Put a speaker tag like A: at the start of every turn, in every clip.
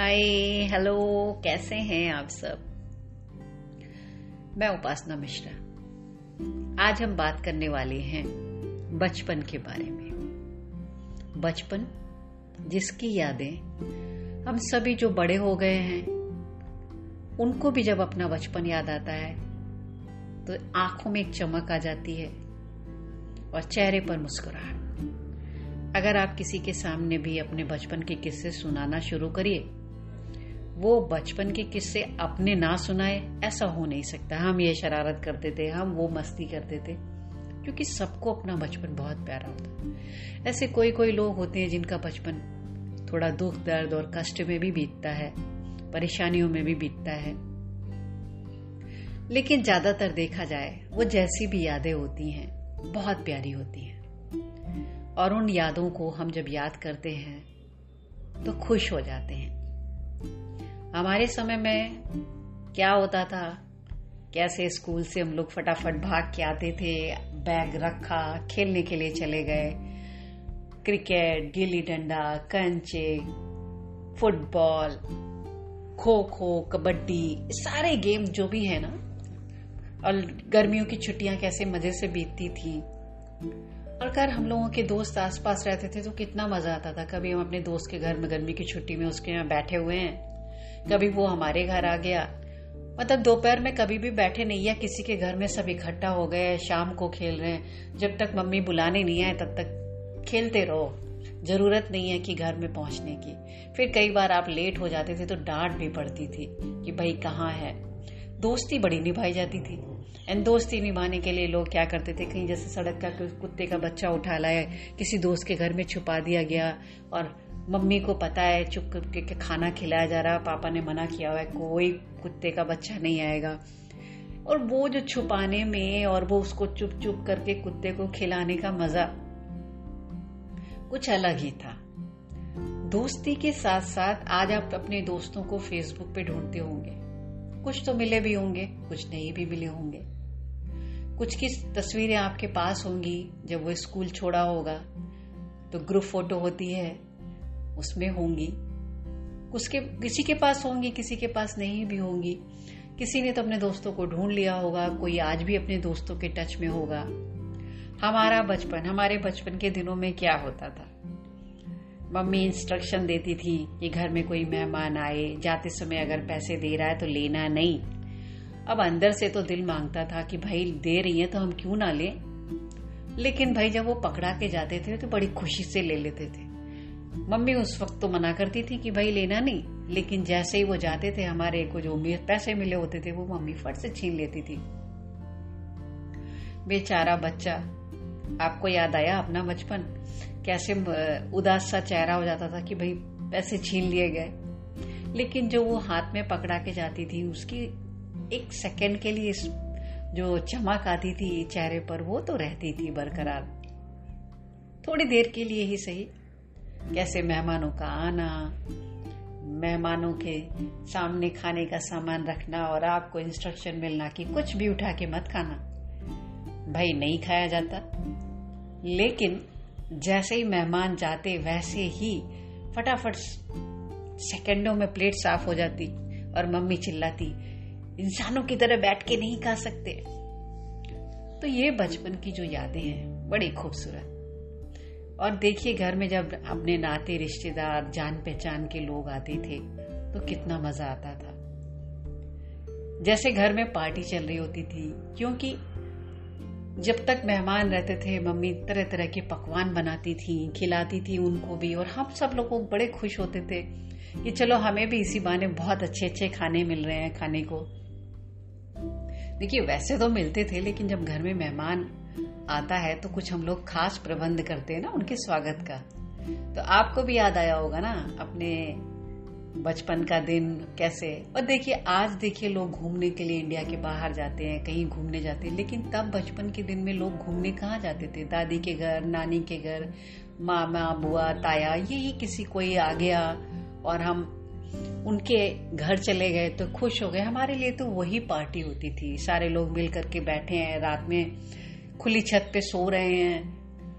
A: Hi hello कैसे हैं आप सब? मैं उपासना मिश्रा। आज हम बात करने वाले हैं बचपन के बारे में। बचपन, जिसकी यादें हम सभी जो बड़े हो गए हैं, उनको भी जब अपना बचपन याद आता है तो आँखों में एक चमक आ जाती है और चेहरे पर मुस्कुराहट। अगर आप किसी के सामने भी अपने बचपन के किस्से सुनाना शुरू करिए वो बचपन के किस्से अपने ना सुनाए, ऐसा हो नहीं सकता। हम ये शरारत करते थे, हम वो मस्ती करते थे, क्योंकि सबको अपना बचपन बहुत प्यारा होता है। ऐसे कोई कोई लोग होते हैं जिनका बचपन थोड़ा दुख, दर्द और कष्ट में भी बीतता है, परेशानियों में भी बीतता है। लेकिन ज़्यादातर देखा जाए, वो जैसी भी यादें होती हैं, बहुत प्यारी होती हैं। और उन यादों को हम जब याद करते हैं तो खुश हो जाते हैं। हमारे समय में क्या होता था? कैसे स्कूल से हम लोग फटाफट भाग के आते थे, बैग रखा, खेलने के लिए चले गए। क्रिकेट, गिल्ली डंडा, कंचे, फुटबॉल खो खो कबड्डी सारे गेम जो भी है ना, और गर्मियों की छुट्टियाँ कैसे मज़े से बीतती थी। और अगर हम लोगों के दोस्त आसपास रहते थे तो कितना मज़ा आता था। कभी हम अपने दोस्त के घर में गर्मी की छुट्टी में उसके यहाँ बैठे हुए हैं कभी वो हमारे घर आ गया। मतलब दोपहर में कभी भी बैठे नहीं या किसी के घर में सब इकट्ठा हो गए, शाम को खेल रहे हैं। जब तक मम्मी बुलाने नहीं आए, तब तक खेलते रहो। ज़रूरत नहीं है कि घर में पहुँचने की। फिर कई बार आप लेट हो जाते थे तो डांट भी पड़ती थी कि भाई कहाँ है। दोस्ती बड़ी निभाई जाती थी। एंड दोस्ती निभाने के लिए लोग क्या करते थे? कहीं जैसे सड़क का कुत्ते का बच्चा उठा लाया, किसी दोस्त के घर में छुपा दिया गया और मम्मी को पता है, चुप करके के खाना खिलाया जा रहा है पापा ने मना किया हुआ है, कोई कुत्ते का बच्चा नहीं आएगा। और वो जो छुपाने में और वो उसको चुप चुप करके कुत्ते को खिलाने का मज़ा कुछ अलग ही था। दोस्ती के साथ साथ आज आप अपने दोस्तों को फेसबुक पे ढूंढते होंगे। कुछ तो मिले भी होंगे, कुछ नहीं भी मिले होंगे। कुछ की तस्वीरें आपके पास होंगी जब वो स्कूल छोड़ा होगा? तो ग्रुप फ़ोटो होती है उसमें होंगी। उसके, किसी के पास होंगी, किसी के पास नहीं भी होंगी। किसी ने तो अपने दोस्तों को ढूंढ लिया होगा, कोई आज भी अपने दोस्तों के टच में होगा। हमारा बचपन, हमारे बचपन के दिनों में क्या होता था? मम्मी इंस्ट्रक्शन देती थी कि घर में कोई मेहमान आए, जाते समय अगर पैसे दे रहा है तो लेना नहीं। अब अंदर से तो दिल माँगता था कि भाई दे रही है तो हम क्यों ना लें? लेकिन भाई जब वो पकड़ा के जाते थे तो बड़ी खुशी से ले लेते थे। मम्मी उस वक्त तो मना करती थी कि भाई लेना नहीं, लेकिन जैसे ही वो जाते थे, हमारे को जो उम्मीद, पैसे मिले होते थे, वो मम्मी फट से छीन लेती थी। बेचारा बच्चा, आपको याद आया अपना बचपन? कैसे उदास सा चेहरा हो जाता था कि भाई पैसे छीन लिए गए। लेकिन जो वो हाथ में पकड़ा के जाती थी, उसकी एक सेकंड के लिए जो चमक आती थी चेहरे पर, वो तो रहती थी बरकरार। थोड़ी देर के लिए ही सही। कैसे मेहमानों का आना, मेहमानों के सामने खाने का सामान रखना और आपको इंस्ट्रक्शन मिलना कि कुछ भी उठा के मत खाना। भाई, नहीं खाया जाता। लेकिन जैसे ही मेहमान जाते, वैसे ही फटाफट सेकंडों में प्लेट साफ़ हो जाती और मम्मी चिल्लाती, इंसानों की तरह बैठ के नहीं खा सकते। तो ये बचपन की जो यादें हैं, बड़ी खूबसूरत। और देखिए घर में जब अपने नाते, रिश्तेदार जान पहचान के लोग आते थे तो कितना मज़ा आता था। जैसे घर में पार्टी चल रही होती थी, क्योंकि जब तक मेहमान रहते थे, मम्मी तरह तरह के पकवान बनाती थी, खिलाती थी उनको भी, और हम सब लोग बड़े खुश होते थे कि चलो हमें भी इसी बहाने बहुत अच्छे अच्छे खाने मिल रहे हैं खाने को। देखिए, वैसे तो मिलते थे, लेकिन जब घर में मेहमान आता है तो कुछ हम लोग खास प्रबंध करते हैं ना उनके स्वागत का। तो आपको भी याद आया होगा ना अपने बचपन का दिन कैसे? और देखिए, आज देखिए लोग घूमने के लिए इंडिया के बाहर जाते हैं, कहीं घूमने जाते हैं, लेकिन तब बचपन के दिन में लोग घूमने कहाँ जाते थे? दादी के घर, नानी के घर, मामा, बुआ, ताया, यही किसी कोई आ गया और हम उनके घर चले गए तो खुश हो गए। हमारे लिए तो वही पार्टी होती थी। सारे लोग मिल करके बैठे हैं, रात में खुली छत पे सो रहे हैं,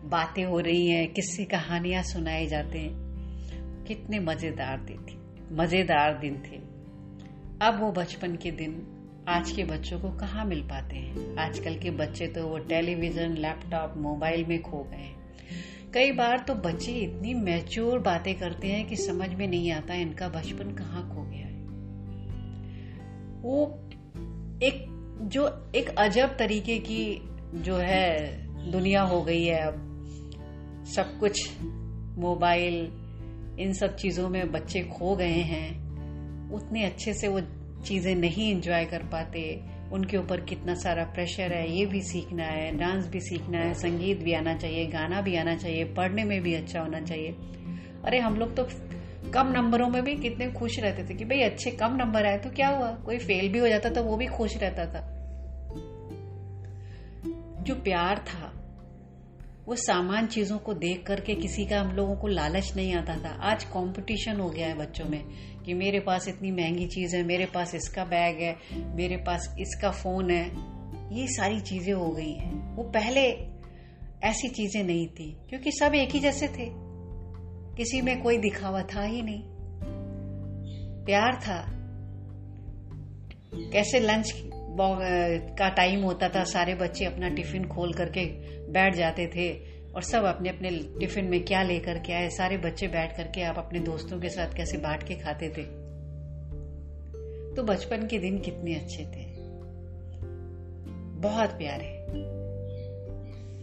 A: बातें हो रही हैं किस्से कहानियाँ सुनाए जाते हैं। कितने मज़ेदार दिन थे, मज़ेदार दिन थे। अब वो बचपन के दिन, आज के बच्चों को कहाँ मिल पाते हैं? आजकल के बच्चे तो वो टेलीविज़न, लैपटॉप, मोबाइल में खो गए हैं। कई बार तो बच्चे इतनी मैच्योर बातें करते हैं कि समझ में नहीं आता इनका बचपन कहाँ खो गया है। वो एक, जो एक अजब तरीके की जो है, दुनिया हो गई है अब। सब कुछ, मोबाइल, इन सब चीज़ों में बच्चे खो गए हैं। उतने अच्छे से वो चीज़ें नहीं एंजॉय कर पाते। उनके ऊपर कितना सारा प्रेशर है, ये भी सीखना है डांस भी सीखना है, संगीत भी आना चाहिए, गाना भी आना चाहिए, पढ़ने में भी अच्छा होना चाहिए। अरे, हम लोग तो कम नंबरों में भी कितने खुश रहते थे कि भाई अच्छे कम नंबर आए तो क्या हुआ? कोई फेल भी हो जाता था वो भी खुश रहता था। जो प्यार था, वो सामान चीज़ों को देख करके किसी का हम लोगों को लालच नहीं आता था। आज कंपटीशन हो गया है बच्चों में कि मेरे पास इतनी महँगी चीज़ है, मेरे पास इसका बैग है, मेरे पास इसका फ़ोन है। ये सारी चीज़ें हो गई हैं। वो पहले ऐसी चीज़ें नहीं थी, क्योंकि सब एक ही जैसे थे। किसी में कोई दिखावा था ही नहीं। प्यार था। कैसे लंच का टाइम होता था, सारे बच्चे अपना टिफ़िन खोल करके बैठ जाते थे और सब अपने अपने टिफ़िन में क्या लेकर के आए, सारे बच्चे बैठ करके आप अपने दोस्तों के साथ कैसे बांट के खाते थे। तो बचपन के दिन कितने अच्छे थे। बहुत प्यारे।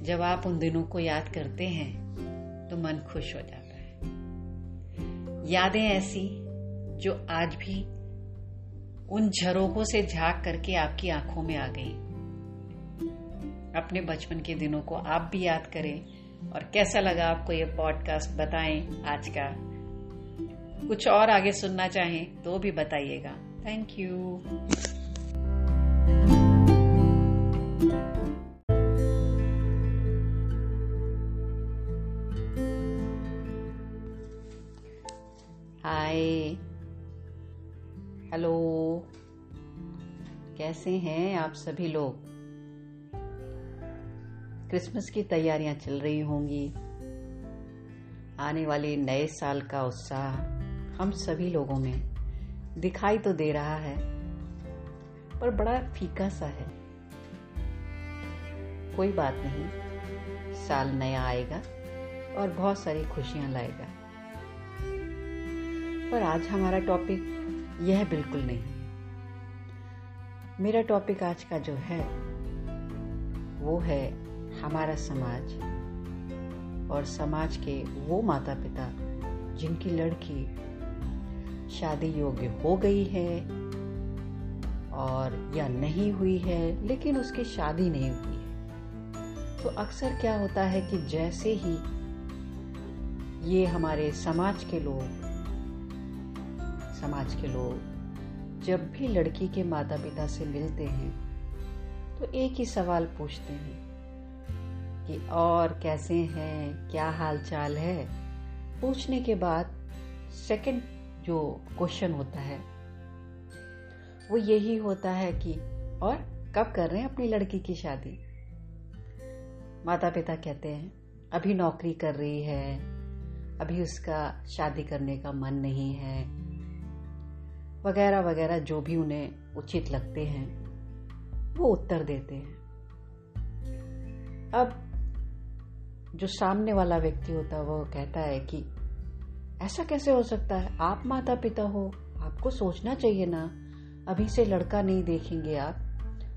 A: जब आप उन दिनों को याद करते हैं तो मन खुश हो जाता है। यादें ऐसी, जो आज भी उन झरोकों से झाँक करके आपकी आँखों में आ गई। अपने बचपन के दिनों को आप भी याद करें और कैसा लगा आपको ये पॉडकास्ट बताएँ आज का। कुछ और आगे सुनना चाहें तो भी बताइएगा। थैंक यू हाय हेलो कैसे हैं आप सभी लोग? क्रिसमस की तैयारियाँ चल रही होंगी। आने वाले नए साल का उत्साह हम सभी लोगों में दिखाई तो दे रहा है, पर बड़ा फीका सा है। कोई बात नहीं, साल नया आएगा और बहुत सारी खुशियाँ लाएगा। पर आज हमारा टॉपिक यह बिल्कुल नहीं। मेरा टॉपिक आज का जो है, वो है हमारा समाज और समाज के वो माता पिता जिनकी लड़की शादी योग्य हो गई है और या नहीं हुई है, लेकिन उसकी शादी नहीं हुई है। तो अक्सर क्या होता है कि जैसे ही ये हमारे समाज के लोग, समाज के लोग जब भी लड़की के माता पिता से मिलते हैं तो एक ही सवाल पूछते हैं कि और कैसे हैं, क्या हाल चाल है? पूछने के बाद सेकंड जो क्वेश्चन होता है, वो यही होता है कि और कब कर रहे हैं अपनी लड़की की शादी? माता पिता कहते हैं, अभी नौकरी कर रही है, अभी उसका शादी करने का मन नहीं है वगैरह वगैरह जो भी उन्हें उचित लगते हैं, वो उत्तर देते हैं। अब जो सामने वाला व्यक्ति होता है, वो कहता है कि, ऐसा कैसे हो सकता है? आप माता पिता हो, आपको सोचना चाहिए ना। अभी से लड़का नहीं देखेंगे आप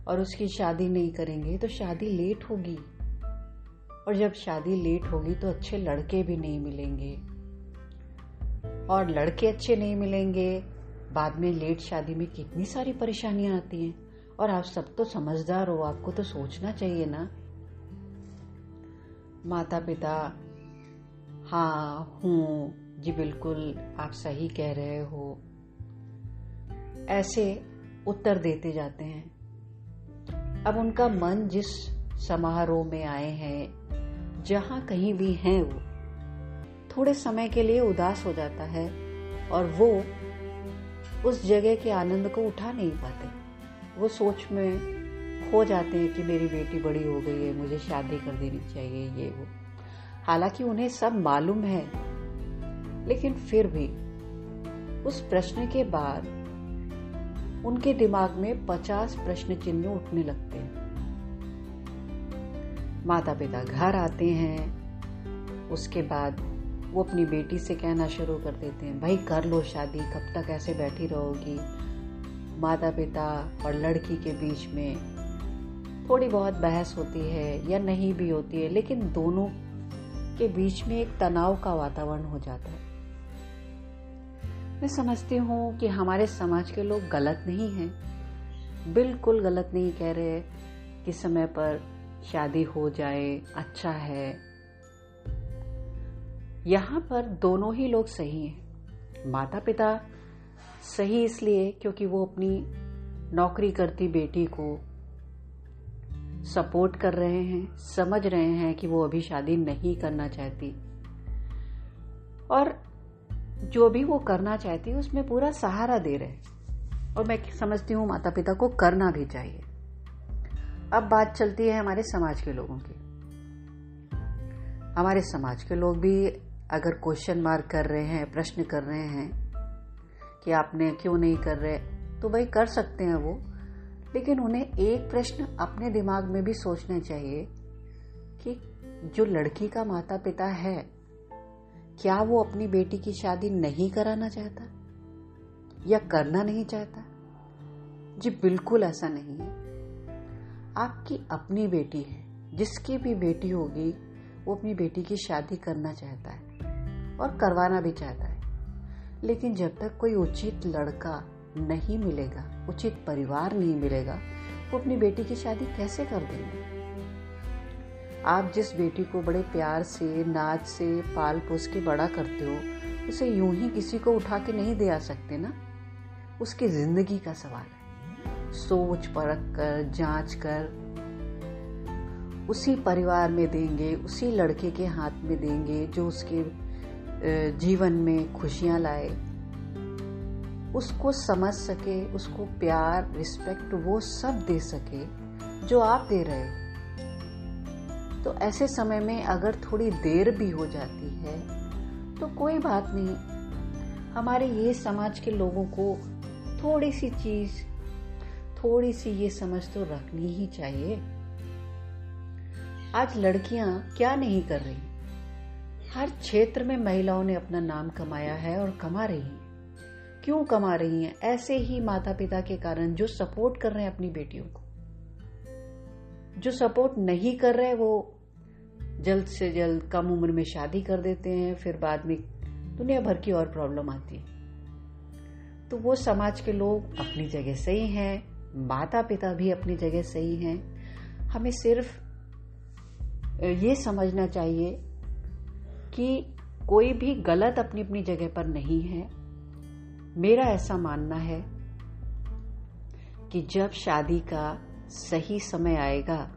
A: और उसकी शादी नहीं करेंगे तो शादी लेट होगी। और जब शादी लेट होगी तो अच्छे लड़के भी नहीं मिलेंगे। और लड़के अच्छे नहीं मिलेंगे बाद में लेट शादी में कितनी सारी परेशानियाँ आती हैं? और आप सब तो समझदार हो, आपको तो सोचना चाहिए ना। माता पिता हाँ हूँ, जी बिल्कुल, आप सही कह रहे हो। ऐसे उत्तर देते जाते हैं। अब उनका मन जिस समारोह में आए हैं, जहाँ कहीं भी हैं वो, थोड़े समय के लिए उदास हो जाता है और वो उस जगह के आनंद को उठा नहीं पाते। वो सोच में खो जाते हैं कि मेरी बेटी बड़ी हो गई है, मुझे शादी कर देनी चाहिए, ये वो। हालाँकि उन्हें सब मालूम है, लेकिन फिर भी उस प्रश्न के बाद उनके दिमाग में पचास प्रश्न चिन्ह उठने लगते हैं। माता पिता घर आते हैं, उसके बाद वो अपनी बेटी से कहना शुरू कर देते हैं, भाई कर लो शादी, कब तक ऐसे बैठी रहोगी? माता पिता और लड़की के बीच में थोड़ी बहुत बहस होती है या नहीं भी होती है, लेकिन दोनों के बीच में एक तनाव का वातावरण हो जाता है। मैं समझती हूँ कि हमारे समाज के लोग गलत नहीं हैं। बिल्कुल गलत नहीं कह रहे कि समय पर शादी हो जाए अच्छा है यहाँ पर दोनों ही लोग सही हैं। माता पिता सही इसलिए क्योंकि वो अपनी नौकरी करती बेटी को सपोर्ट कर रहे हैं, समझ रहे हैं कि वो अभी शादी नहीं करना चाहती। और जो भी वो करना चाहती है, उसमें पूरा सहारा दे रहे हैं। और मैं समझती हूँ माता पिता को करना भी चाहिए। अब बात चलती है हमारे समाज के लोगों की। हमारे समाज के लोग भी अगर क्वेश्चन मार्क कर रहे हैं, प्रश्न कर रहे हैं कि आपने क्यों नहीं कर रहे तो भाई कर सकते हैं वो। लेकिन उन्हें एक प्रश्न अपने दिमाग में भी सोचना चाहिए कि जो लड़की का माता पिता है, क्या वो अपनी बेटी की शादी नहीं कराना चाहता? या करना नहीं चाहता? जी, बिल्कुल ऐसा नहीं है। आपकी अपनी बेटी है, जिसकी भी बेटी होगी, वो अपनी बेटी की शादी करना चाहता है। और करवाना भी चाहता है। लेकिन जब तक कोई उचित लड़का नहीं मिलेगा, उचित परिवार नहीं मिलेगा, वो अपनी बेटी की शादी कैसे कर देंगे? आप जिस बेटी को बड़े प्यार से नाच से पाल पोस के बड़ा करते हो, उसे यूँ ही किसी को उठा के नहीं दे आ सकते ना? उसकी ज़िंदगी का सवाल है। सोच परख कर, जाँच कर, उसी परिवार में देंगे, उसी लड़के के हाथ में देंगे जो उसके जीवन में खुशियाँ लाए, उसको समझ सके, उसको प्यार रिस्पेक्ट वो सब दे सके जो आप दे रहे हो। तो ऐसे समय में अगर थोड़ी देर भी हो जाती है तो कोई बात नहीं। हमारे ये समाज के लोगों को थोड़ी सी चीज़ थोड़ी सी ये समझ तो रखनी ही चाहिए। आज लड़कियाँ क्या नहीं कर रही? हर क्षेत्र में महिलाओं ने अपना नाम कमाया है और कमा रही हैं। क्यों कमा रही हैं? ऐसे ही माता पिता के कारण जो सपोर्ट कर रहे हैं अपनी बेटियों को। जो सपोर्ट नहीं कर रहे, वो जल्द से जल्द कम उम्र में शादी कर देते हैं, फिर बाद में दुनिया भर की और प्रॉब्लम आती है। तो वो समाज के लोग अपनी जगह सही हैं माता पिता भी अपनी जगह सही हैं। हमें सिर्फ़ ये समझना चाहिए कि कोई भी गलत अपनी अपनी जगह पर नहीं है, मेरा ऐसा मानना है कि जब शादी का सही समय आएगा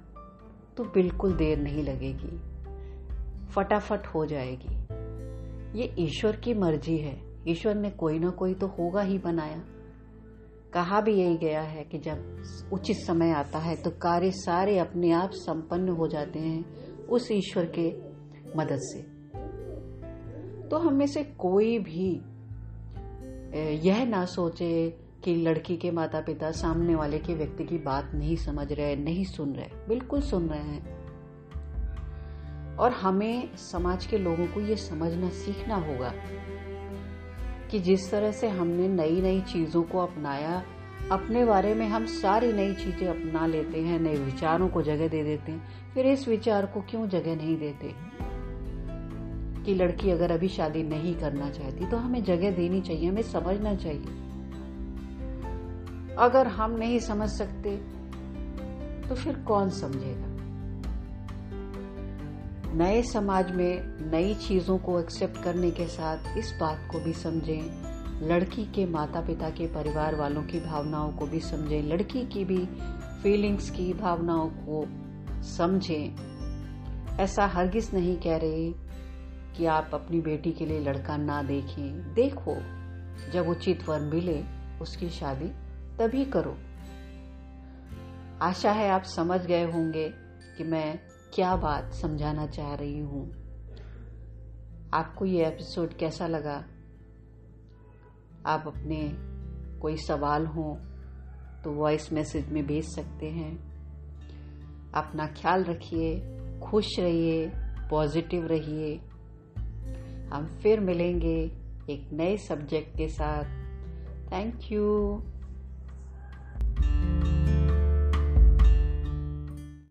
A: तो बिल्कुल देर नहीं लगेगी। फटाफट हो जाएगी। ये ईश्वर की मर्ज़ी है। ईश्वर ने कोई ना कोई तो होगा ही बनाया। कहा भी यही गया है कि जब उचित समय आता है तो कार्य सारे अपने आप संपन्न हो जाते हैं उस ईश्वर के मदद से। तो हम में से कोई भी यह ना सोचे कि लड़की के माता पिता सामने वाले के व्यक्ति की बात नहीं समझ रहे, नहीं सुन रहे। बिल्कुल सुन रहे हैं। और हमें समाज के लोगों को ये समझना, सीखना होगा कि जिस तरह से हमने नई नई चीज़ों को अपनाया, अपने बारे में हम सारी नई चीज़ें अपना लेते हैं, नए विचारों को जगह दे देते हैं। फिर इस विचार को क्यों जगह नहीं देते? कि लड़की अगर अभी शादी नहीं करना चाहती तो हमें जगह देनी चाहिए, हमें समझना चाहिए। अगर हम नहीं समझ सकते तो फिर कौन समझेगा? नए समाज में नई चीज़ों को एक्सेप्ट करने के साथ इस बात को भी समझें। लड़की के माता पिता के परिवार वालों की भावनाओं को भी समझें। लड़की की भी फीलिंग्स की भावनाओं को समझें। ऐसा हरगिज नहीं कह रहे कि आप अपनी बेटी के लिए लड़का ना देखें। देखो, जब उचित वर मिले, उसकी शादी तभी करो। आशा है आप समझ गए होंगे कि मैं क्या बात समझाना चाह रही हूँ। आपको ये एपिसोड कैसा लगा? आप अपने कोई सवाल हो तो वॉइस मैसेज में भेज सकते हैं। अपना ख्याल रखिए, खुश रहिए पॉजिटिव रहिए। हम फिर मिलेंगे एक नए सब्जेक्ट के साथ. Thank you